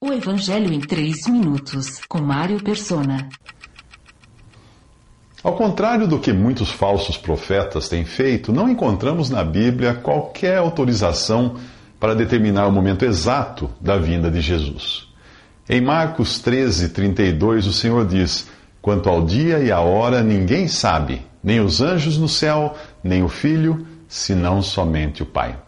O Evangelho em 3 minutos, com Mário Persona. Ao contrário do que muitos falsos profetas têm feito, não encontramos na Bíblia qualquer autorização para determinar o momento exato da vinda de Jesus. Em Marcos 13, 32, o Senhor diz: Quanto ao dia e à hora, ninguém sabe, nem os anjos no céu, nem o filho, senão somente o Pai.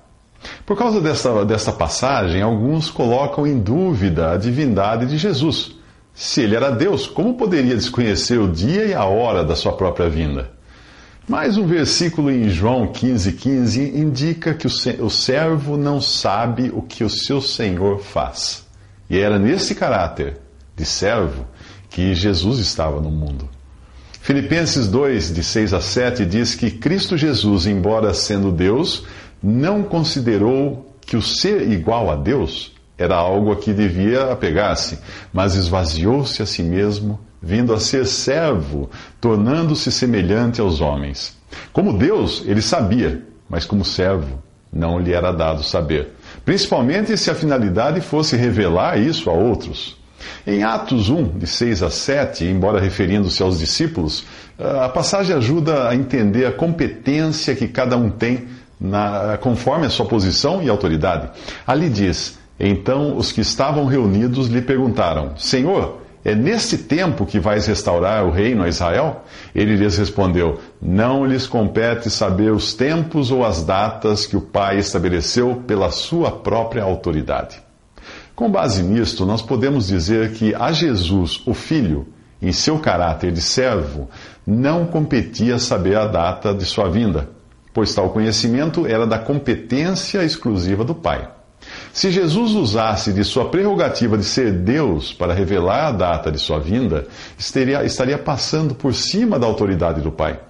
Por causa dessa, dessa passagem, alguns colocam em dúvida a divindade de Jesus. Se ele era Deus, como poderia desconhecer o dia e a hora da sua própria vinda? Mais um versículo em João 15,15 15 indica que o servo não sabe o que o seu senhor faz. E era nesse caráter de servo que Jesus estava no mundo. Filipenses 2, de 6 a 7, diz que Cristo Jesus, embora sendo Deus, não considerou que o ser igual a Deus era algo a que devia apegar-se, mas esvaziou-se a si mesmo, vindo a ser servo, tornando-se semelhante aos homens. Como Deus, ele sabia, mas como servo, não lhe era dado saber. Principalmente se a finalidade fosse revelar isso a outros. Em Atos 1, de 6 a 7, embora referindo-se aos discípulos, a passagem ajuda a entender a competência que cada um tem na, conforme a sua posição e autoridade. Ali diz: Então os que estavam reunidos lhe perguntaram: Senhor, é neste tempo que vais restaurar o reino a Israel? Ele lhes respondeu: Não lhes compete saber os tempos ou as datas que o Pai estabeleceu pela sua própria autoridade. Com base nisto, nós podemos dizer que a Jesus, o Filho, em seu caráter de servo, não competia saber a data de sua vinda pois tal conhecimento era da competência exclusiva do Pai. Se Jesus usasse de sua prerrogativa de ser Deus para revelar a data de sua vinda, estaria, estaria passando por cima da autoridade do Pai.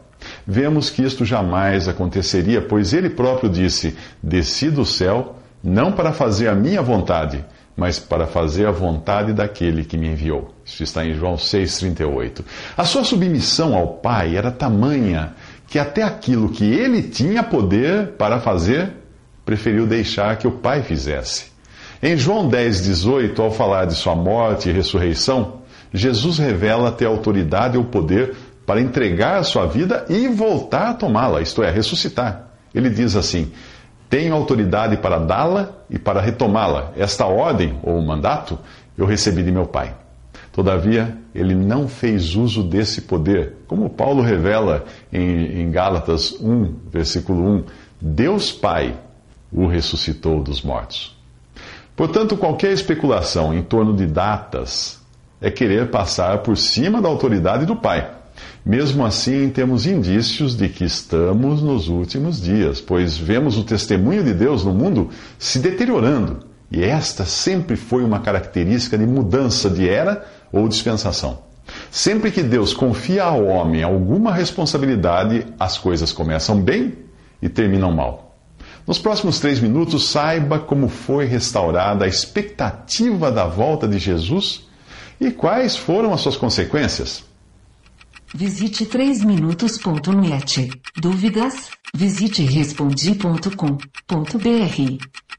Vemos que isto jamais aconteceria, pois ele próprio disse: Desci do céu, não para fazer a minha vontade, mas para fazer a vontade daquele que me enviou. Isso está em João 6,38. A sua submissão ao Pai era tamanha que até aquilo que ele tinha poder para fazer, preferiu deixar que o Pai fizesse. Em João 10, 18, ao falar de sua morte e ressurreição, Jesus revela ter autoridade ou poder para entregar a sua vida e voltar a tomá-la, isto é, ressuscitar. Ele diz assim: Tenho autoridade para dá-la e para retomá-la. Esta ordem ou mandato eu recebi de meu Pai. Todavia, ele não fez uso desse poder, como Paulo revela em, em Gálatas 1, versículo 1. Deus Pai o ressuscitou dos mortos. Portanto, qualquer especulação em torno de datas é querer passar por cima da autoridade do Pai. Mesmo assim, temos indícios de que estamos nos últimos dias, pois vemos o testemunho de Deus no mundo se deteriorando. E esta sempre foi uma característica de mudança de era ou dispensação. Sempre que Deus confia ao homem alguma responsabilidade, as coisas começam bem e terminam mal. Nos próximos três minutos, saiba como foi restaurada a expectativa da volta de Jesus e quais foram as suas consequências. Visite 3minutos.net. Dúvidas? Visite respondi.com.br.